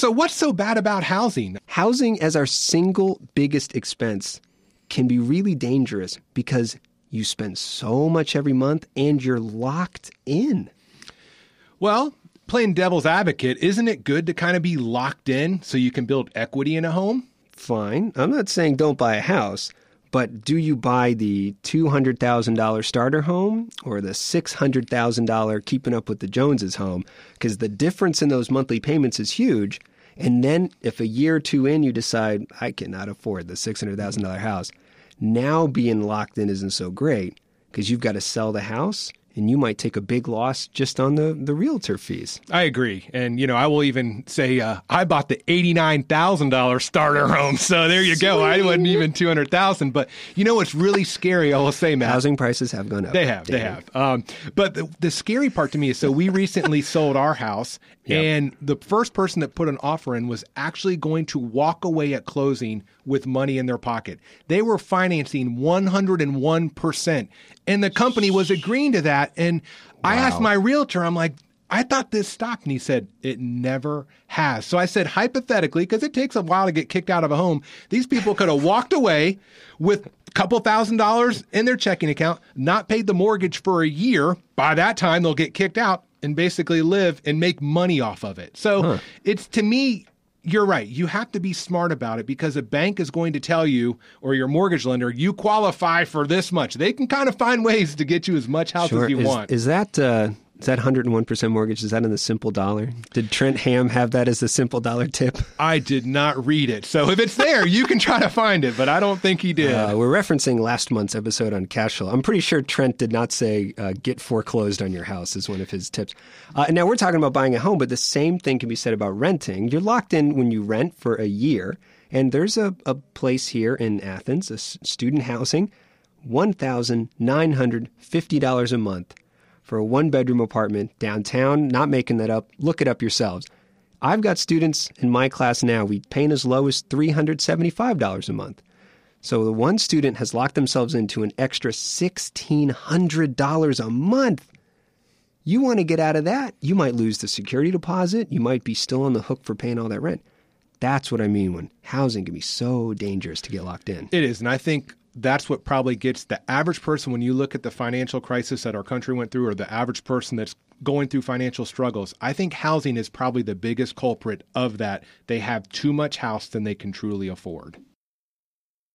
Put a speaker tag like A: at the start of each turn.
A: So, what's so bad about housing?
B: Housing as our single biggest expense can be really dangerous because you spend so much every month and you're locked in.
A: Well, playing devil's advocate, isn't it good to kind of be locked in so you can build equity in a home?
B: Fine. I'm not saying don't buy a house, but do you buy the $200,000 starter home or the $600,000 keeping up with the Joneses home? Because the difference in those monthly payments is huge. And then if a year or two in you decide, I cannot afford the $600,000 house, now being locked in isn't so great because you've got to sell the house and you might take a big loss just on the, the realtor fees.
A: I agree. And, you know, I will even say uh, I bought the $89,000 starter home. So there you Sweet. go. I wasn't even 200000 But you know what's really scary, I will say, Matt?
B: Housing prices have gone up.
A: They have. Damn. They have. Um, but the, the, scary part to me is so we recently sold our house, yep. and the first person that put an offer in was actually going to walk away at closing with money in their pocket. They were financing 101%. And the company was agreeing to that. And wow. I asked my realtor, I'm like, I thought this stopped. And he said, it never has. So I said, hypothetically, because it takes a while to get kicked out of a home, these people could have walked away with a couple thousand dollars in their checking account, not paid the mortgage for a year. By that time, they'll get kicked out and basically live and make money off of it. So huh. it's to me, you're right. You have to be smart about it because a bank is going to tell you, or your mortgage lender, you qualify for this much. They can kind of find ways to get you as much house
B: sure.
A: as you
B: is,
A: want.
B: Is that uh, is that 101% mortgage? Is that in the simple dollar? Did Trent Hamm have that as the simple dollar tip?
A: I did not read it. So if it's there, you can try to find it, but I don't think he did.
B: Uh, we're referencing last month's episode on cash flow. I'm pretty sure Trent did not say uh, get foreclosed on your house is one of his tips. Uh, and now we're talking about buying a home, but the same thing can be said about renting. You're locked in when you rent for a year. And there's a, a place here in Athens, a student housing, $1,950 a month for a one bedroom apartment downtown. Not making that up. Look it up yourselves. I've got students in my class now, we paying as low as $375 a month. So the one student has locked themselves into an extra $1,600 a month. You want to get out of that, you might lose the security deposit. You might be still on the hook for paying all that rent. That's what I mean when housing can be so dangerous to get locked in.
A: It is. And I think that's what probably gets the average person when you look at the financial crisis that our country went through or the average person that's going through financial struggles i think housing is probably the biggest culprit of that. They have too much house than they can truly afford